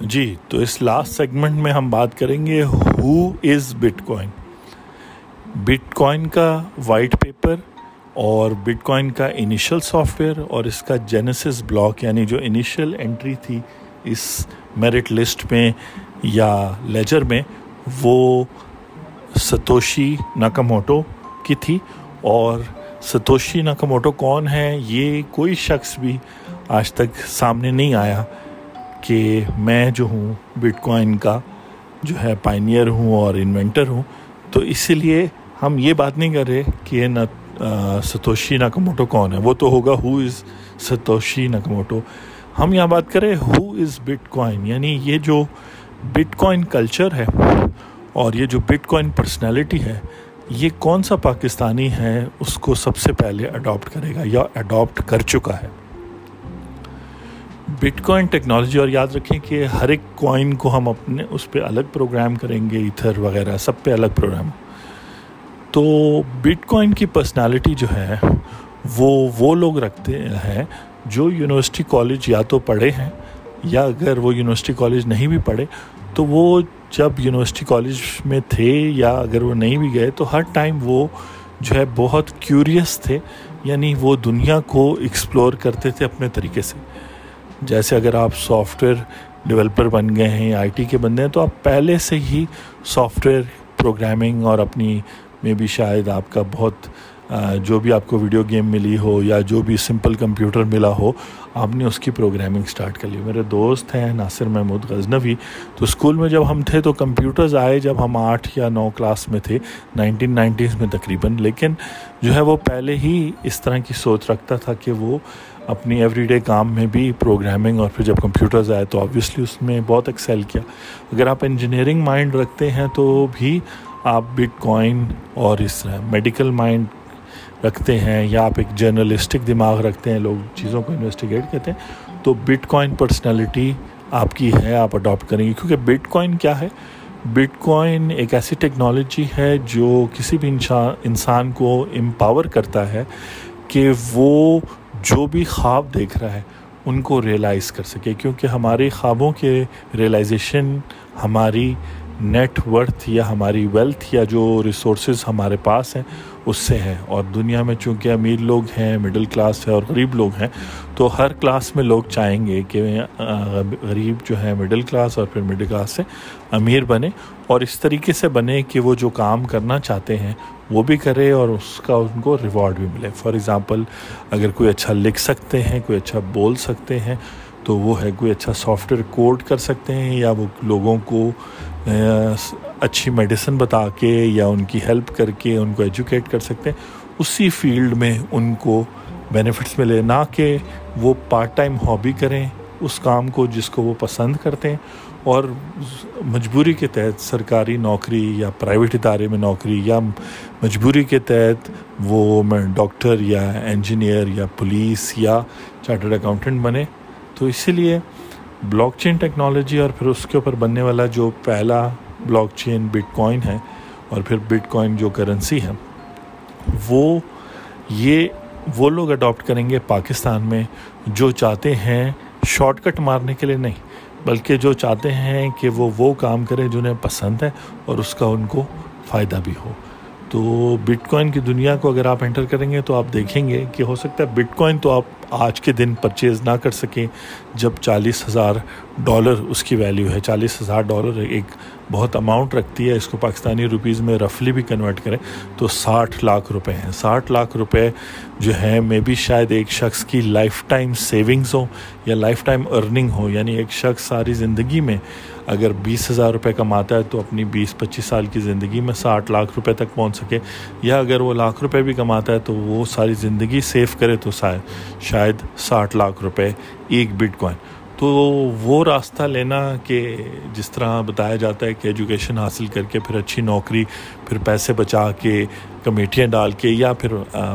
جی تو اس لاسٹ سیگمنٹ میں ہم بات کریں گے who is bitcoin bitcoin کا وائٹ اور بٹ کوائن کا انیشل سافٹ ویئر اور اس کا جینیسس بلاک یعنی جو انیشل انٹری تھی اس میرٹ لسٹ میں یا لیجر میں، وہ ستوشی ناکاموٹو کی تھی۔ اور ستوشی ناکاموٹو کون ہے؟ یہ کوئی شخص بھی آج تک سامنے نہیں آیا کہ میں جو ہوں بٹ کوائن کا جو ہے پائنیئر ہوں اور انوینٹر ہوں۔ تو اسی لیے ہم یہ بات نہیں کر رہے کہ نہ Uh, ستوشی ناکموٹو کون ہے؟ وہ تو ہوگا ہو از ستوشی ناکموٹو ہم یہاں بات کریں ہو از بٹ کوائن یعنی یہ جو بٹ کوائن کلچر ہے اور یہ جو بٹ کوائن پرسنالٹی ہے، یہ کون سا پاکستانی ہے اس کو سب سے پہلے اڈاپٹ کرے گا یا اڈاپٹ کر چکا ہے؟ بٹ کوائن ٹیکنالوجی اور یاد رکھیں کہ ہر ایک کوائن کو ہم اپنے اس پہ الگ پروگرام کریں گے ایتھر وغیرہ، سب پہ الگ پروگرام تو بٹ کوائن کی پرسنالٹی جو ہے، وہ وہ لوگ رکھتے ہیں جو یونیورسٹی کالج یا تو پڑھے ہیں یا اگر وہ یونیورسٹی کالج نہیں بھی پڑھے، تو وہ جب یونیورسٹی کالج میں تھے یا اگر وہ نہیں بھی گئے، تو ہر ٹائم وہ جو ہے بہت کیوریس تھے یعنی وہ دنیا کو ایکسپلور کرتے تھے اپنے طریقے سے۔ جیسے اگر آپ سافٹ ویئر ڈیولپر بن گئے ہیں آئی ٹی کے بندے ہیں، تو آپ پہلے سے ہی سافٹ ویئر پروگرامنگ اور اپنی میں بھی شاید آپ کا بہت جو بھی آپ کو ویڈیو گیم ملی ہو یا جو بھی سمپل کمپیوٹر ملا ہو، آپ نے اس کی پروگرامنگ سٹارٹ کر لی۔ میرے دوست ہیں ناصر محمود غزنوی۔ تو اسکول میں جب ہم تھے تو کمپیوٹرز آئے جب ہم آٹھ یا نو کلاس میں تھے نائنٹین نائنٹیز میں تقریباً۔ لیکن جو ہے وہ پہلے ہی اس طرح کی سوچ رکھتا تھا کہ وہ اپنی ایوری ڈے کام میں بھی پروگرامنگ اور پھر جب کمپیوٹرز آئے تو آبویسلی اس میں بہت ایکسیل کیا۔ اگر آپ انجینئرنگ مائنڈ رکھتے ہیں تو بھی آپ بٹ کوائن اور اس طرح میڈیکل مائنڈ رکھتے ہیں یا آپ ایک جرنلسٹک دماغ رکھتے ہیں، لوگ چیزوں کو انویسٹیگیٹ کہتے ہیں، تو بٹ کوائن پرسنالٹی آپ کی ہے، آپ اڈاپٹ کریں گے۔ کیونکہ بٹ کوائن کیا ہے؟ بٹ کوائن ایک ایسی ٹیکنالوجی ہے جو کسی بھی انسان کو امپاور کرتا ہے کہ وہ جو بھی خواب دیکھ رہا ہے، ان کو ریئلائز کر سکے۔ کیونکہ ہمارے خوابوں کے ریئلائزیشن ہماری نیٹ ورتھ یا ہماری ویلتھ یا جو ریسورسز ہمارے پاس ہیں، اس سے ہے اور دنیا میں چونکہ امیر لوگ ہیں مڈل کلاس ہے اور غریب لوگ ہیں، تو ہر کلاس میں لوگ چاہیں گے کہ غریب جو ہے مڈل کلاس اور پھر مڈل کلاس سے امیر بنے۔ اور اس طریقے سے بنے کہ وہ جو کام کرنا چاہتے ہیں، وہ بھی کرے اور اس کا ان کو ریوارڈ بھی ملے۔ فار ایگزامپل اگر کوئی اچھا لکھ سکتے ہیں، کوئی اچھا بول سکتے ہیں، تو وہ ہے کوئی اچھا سافٹ ویئر کوڈ کر سکتے ہیں یا وہ لوگوں کو اچھی میڈیسن بتا کے یا ان کی ہیلپ کر کے ان کو ایجوکیٹ کر سکتے ہیں، اسی فیلڈ میں ان کو بینیفٹس ملے۔ نہ کہ وہ پارٹ ٹائم ہابی کریں اس کام کو جس کو وہ پسند کرتے ہیں، اور مجبوری کے تحت سرکاری نوکری یا پرائیویٹ ادارے میں نوکری یا مجبوری کے تحت وہ میں ڈاکٹر یا انجینئر یا پولیس یا چارٹرڈ اکاؤنٹنٹ بنے۔ تو اسی لیے بلاک چین ٹیکنالوجی اور پھر اس کے اوپر بننے والا جو پہلا بلاک چین بٹ کوائن ہے اور پھر بٹ کوائن جو کرنسی ہے، وہ یہ وہ لوگ اڈاپٹ کریں گے پاکستان میں جو چاہتے ہیں شارٹ کٹ مارنے کے لیے نہیں، بلکہ جو چاہتے ہیں کہ وہ وہ کام کرے جنہیں پسند ہے اور اس کا ان کو فائدہ بھی ہو۔ تو بٹ کوائن کی دنیا کو اگر آپ انٹر کریں گے تو آپ دیکھیں گے کہ ہو سکتا ہے بٹ کوائن تو آپ آج کے دن پرچیز نہ کر سکیں جب چالیس ہزار ڈالر اس کی ویلیو ہے۔ چالیس ہزار ڈالر ایک بہت اماؤنٹ رکھتی ہے۔ اس کو پاکستانی روپیز میں رفلی بھی کنورٹ کریں تو ساٹھ لاکھ روپے ہیں۔ ساٹھ لاکھ روپے جو ہیں میں بھی شاید ایک شخص کی لائف ٹائم سیونگز ہوں یا لائف ٹائم ارننگ ہو یعنی ایک شخص ساری زندگی میں اگر بیس ہزار روپے کماتا ہے تو اپنی بیس پچیس سال کی زندگی میں ساٹھ لاکھ روپے تک پہنچ سکے۔ یا اگر وہ لاکھ روپے بھی کماتا ہے تو وہ ساری زندگی سیو کرے تو شاید ساٹھ لاکھ روپے ایک بٹ کوائن تو وہ راستہ لینا کہ جس طرح بتایا جاتا ہے کہ ایجوکیشن حاصل کر کے پھر اچھی نوکری، پھر پیسے بچا کے کمیٹیاں ڈال کے یا پھر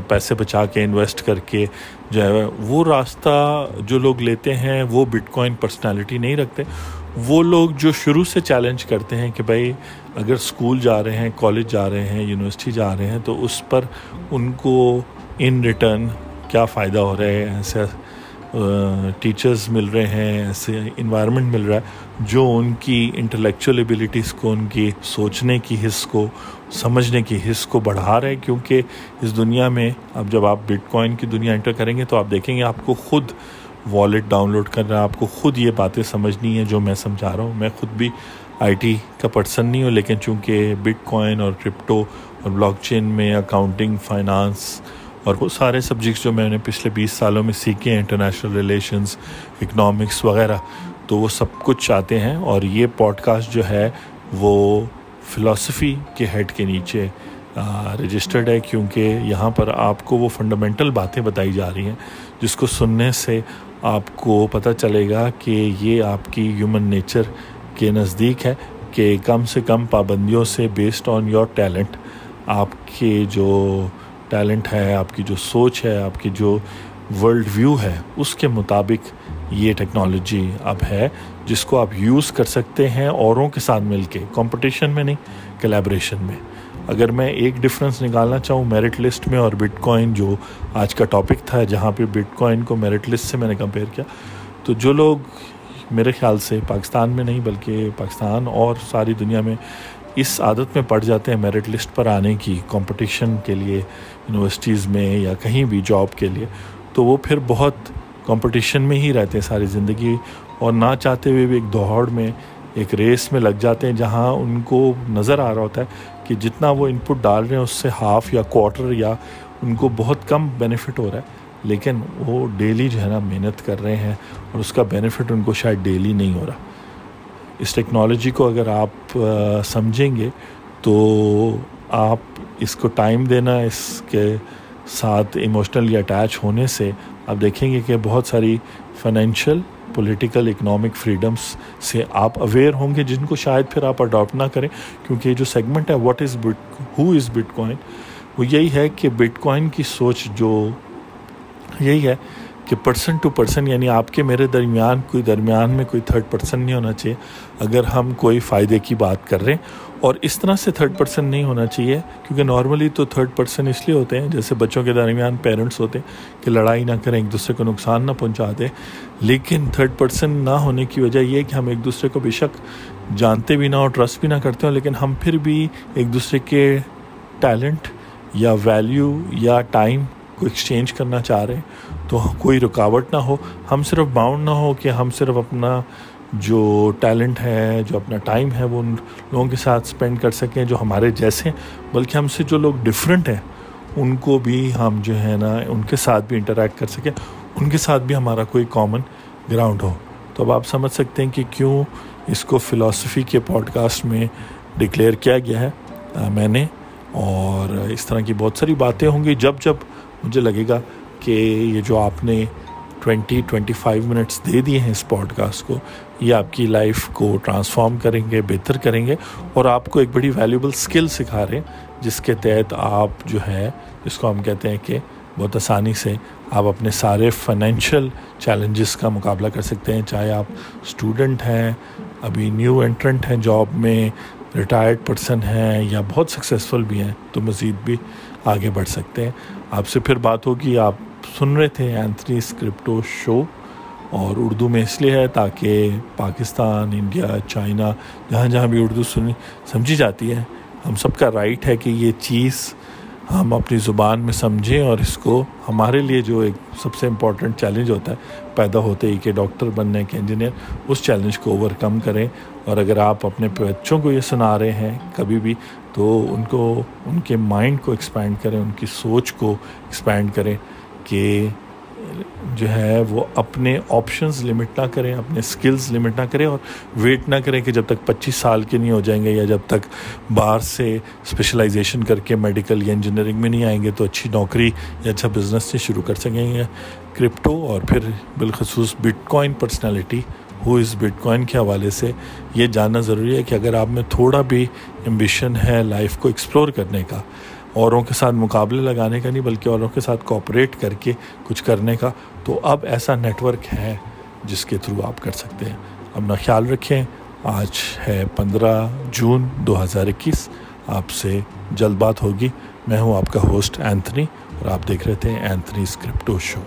پیسے بچا کے انویسٹ کر کے جو ہے، وہ راستہ جو لوگ لیتے ہیں وہ بٹ کوائن پرسنالٹی نہیں رکھتے۔ وہ لوگ جو شروع سے چیلنج کرتے ہیں کہ بھائی اگر اسکول جا رہے ہیں کالج جا رہے ہیں یونیورسٹی جا رہے ہیں، تو اس پر ان کو ان ریٹرن کیا فائدہ ہو رہا ہے؟ ایسے ٹیچرز مل رہے ہیں، ایسے انوائرمنٹ مل رہا ہے جو ان کی انٹلیکچوئل ایبیلیٹیز کو، ان کی سوچنے کی حص کو، سمجھنے کی حص کو بڑھا رہے ہیں کیونکہ اس دنیا میں اب جب آپ بٹ کوائن کی دنیا انٹر کریں گے تو آپ دیکھیں گے آپ کو خود والیٹ ڈاؤن لوڈ کر رہا ہے آپ کو خود یہ باتیں سمجھنی ہیں جو میں سمجھا رہا ہوں۔ میں خود بھی آئی ٹی کا پرسن نہیں ہوں، لیکن چونکہ بٹ کوائن اور کرپٹو اور بلاک چین میں اکاؤنٹنگ فائنانس اور وہ سارے سبجیکٹس جو میں نے پچھلے بیس سالوں میں سیکھے ہیں انٹرنیشنل ریلیشنز اکنامکس وغیرہ، تو وہ سب کچھ چاہتے ہیں۔ اور یہ پوڈ کاسٹ جو ہے وہ فلاسفی کے ہیڈ کے نیچے رجسٹرڈ ہے کیونکہ یہاں پر آپ کو وہ فنڈامنٹل باتیں بتائی جا رہی ہیں جس کو سننے سے آپ کو پتہ چلے گا کہ یہ آپ کی ہیومن نیچر کے نزدیک ہے کہ کم سے کم پابندیوں سے بیسڈ آن یور ٹیلنٹ آپ کے جو ٹیلنٹ ہے، آپ کی جو سوچ ہے، آپ کی جو ورلڈ ویو ہے، اس کے مطابق یہ ٹیکنالوجی اب ہے جس کو آپ یوز کر سکتے ہیں اوروں کے ساتھ مل کے کمپٹیشن میں نہیں کلیبریشن میں۔ اگر میں ایک ڈفرینس نکالنا چاہوں میرٹ لسٹ میں اور بٹ کوائن جو آج کا ٹاپک تھا، جہاں پہ بٹ کوائن کو میرٹ لسٹ سے میں نے کمپیئر کیا، تو جو لوگ میرے خیال سے پاکستان میں نہیں، بلکہ پاکستان اور ساری دنیا میں اس عادت میں پڑ جاتے ہیں میرٹ لسٹ پر آنے کی کمپٹیشن کے لیے یونیورسٹیز میں یا کہیں بھی جاب کے لیے۔ تو وہ پھر بہت کمپٹیشن میں ہی رہتے ہیں ساری زندگی، اور نہ چاہتے ہوئے بھی ایک دوڑ میں، ایک ریس میں لگ جاتے ہیں جہاں ان کو نظر آ رہا ہوتا ہے۔ کہ جتنا وہ ان پٹ ڈال رہے ہیں اس سے ہاف یا کوارٹر یا ان کو بہت کم بینیفٹ ہو رہا ہے، لیکن وہ ڈیلی جو ہے نا محنت کر رہے ہیں اور اس کا بینیفٹ ان کو شاید ڈیلی نہیں ہو رہا۔ اس ٹیکنالوجی کو اگر آپ سمجھیں گے تو آپ اس کو ٹائم دینا، اس کے ساتھ ایموشنلی اٹیچ ہونے سے آپ دیکھیں گے کہ بہت ساری فائنینشیل پولیٹیکل اکنامک فریڈمس سے آپ اویئر ہوں گے، جن کو شاید پھر آپ اڈاپٹ نہ کریں، کیونکہ یہ جو سیگمنٹ ہے what is bit who is bitcoin وہ یہی ہے کہ بٹ کوائن کی سوچ جو یہی ہے کہ پرسن ٹو پرسن یعنی آپ کے میرے درمیان، کوئی درمیان میں کوئی تھرڈ پرسن نہیں ہونا چاہیے۔ اگر ہم کوئی فائدے کی بات کر رہے ہیں اور اس طرح سے تھرڈ پرسن نہیں ہونا چاہیے، کیونکہ نارملی تو تھرڈ پرسن اس لیے ہوتے ہیں، جیسے بچوں کے درمیان پیرنٹس ہوتے ہیں کہ لڑائی نہ کریں، ایک دوسرے کو نقصان نہ پہنچا دیں لیکن تھرڈ پرسن نہ ہونے کی وجہ یہ کہ ہم ایک دوسرے کو بے شک جانتے بھی نہ ہو ٹرسٹ بھی نہ کرتے ہوں، لیکن ہم پھر بھی ایک دوسرے کے ٹیلنٹ یا ویلیو یا ٹائم کو ایکسچینج کرنا چاہ رہے ہیں۔ تو کوئی رکاوٹ نہ ہو، ہم صرف باؤنڈ نہ ہو کہ ہم صرف اپنا جو ٹیلنٹ ہے، جو اپنا ٹائم ہے، وہ ان لوگوں کے ساتھ اسپینڈ کر سکیں جو ہمارے جیسے ہیں۔ بلکہ ہم سے جو لوگ ڈفرینٹ ہیں، ان کو بھی ہم جو ہے نا، ان کے ساتھ بھی انٹریکٹ کر سکیں۔ ان کے ساتھ بھی ہمارا کوئی کامن گراؤنڈ ہو۔ تو اب آپ سمجھ سکتے ہیں کہ کیوں اس کو فلاسفی کے پوڈ کاسٹ میں ڈکلیئر کیا گیا ہے۔ میں نے۔ اور اس طرح کی بہت ساری باتیں ہوں گی۔ جب جب مجھے لگے گا کہ یہ جو آپ نے ٹوینٹی ٹوینٹی فائیو منٹس دے دیے ہیں اس پوڈ کاسٹ کو، یہ آپ کی لائف کو ٹرانسفارم کریں گے، بہتر کریں گے۔ اور آپ کو ایک بڑی ویلیوبل اسکل سکھا رہے ہیں، جس کے تحت آپ جو ہے جس کو ہم کہتے ہیں کہ بہت آسانی سے آپ اپنے سارے فائنینشیل چیلنجز کا مقابلہ کر سکتے ہیں۔ چاہے آپ اسٹوڈنٹ ہیں، ابھی نیو انٹرنٹ ہیں جاب میں ریٹائرڈ پرسن ہیں یا بہت سکسیزفل بھی ہیں، تو مزید بھی آگے بڑھ سکتے ہیں۔ آپ سے پھر بات ہوگی، آپ سن رہے تھے اینتھنی اسکرپٹو شو اور اردو میں اس لیے ہے تاکہ پاکستان، انڈیا، چائنا، جہاں جہاں بھی اردو سنی سمجھی جاتی ہے، ہم سب کا رائٹ ہے کہ یہ چیز ہم اپنی زبان میں سمجھیں اور اس کو ہمارے لیے جو ایک سب سے امپورٹنٹ چیلنج ہوتا ہے، پیدا ہوتے ہی کہ ڈاکٹر بننے کے انجینئر اس چیلنج کو اوور کم کریں۔ اور اگر آپ اپنے بچوں کو یہ سنا رہے ہیں کبھی بھی، تو ان کو، ان کے مائنڈ کو ایکسپینڈ کریں، ان کی سوچ کو ایکسپینڈ کریں۔ کہ جو ہے وہ اپنے آپشنز لمٹ نہ کریں، اپنے سکلز لمٹ نہ کریں اور ویٹ نہ کریں کہ جب تک پچیس سال کے نہیں ہو جائیں گے یا جب تک باہر سے اسپیشلائزیشن کر کے میڈیکل یا انجینئرنگ میں نہیں آئیں گے تو اچھی نوکری یا اچھا بزنس سے شروع کر سکیں گے۔ کرپٹو اور پھر بالخصوص بٹ کوائن پرسنالٹی ہو اس بٹ کوائن کے حوالے سے یہ جاننا ضروری ہے کہ اگر آپ میں تھوڑا بھی امبیشن ہے لائف کو ایکسپلور کرنے کا اوروں کے ساتھ مقابلے لگانے کا نہیں، بلکہ اوروں کے ساتھ کوپریٹ کر کے کچھ کرنے کا۔ تو اب ایسا نیٹ ورک ہے جس کے تھرو آپ کر سکتے ہیں۔ اپنا خیال رکھیں، آج ہے پندرہ جون دو ہزار اکیس۔ آپ سے جلد بات ہوگی۔ میں ہوں آپ کا ہوسٹ اینتھنی اور آپ دیکھ رہے تھے اینتھنی اسکرپٹو شو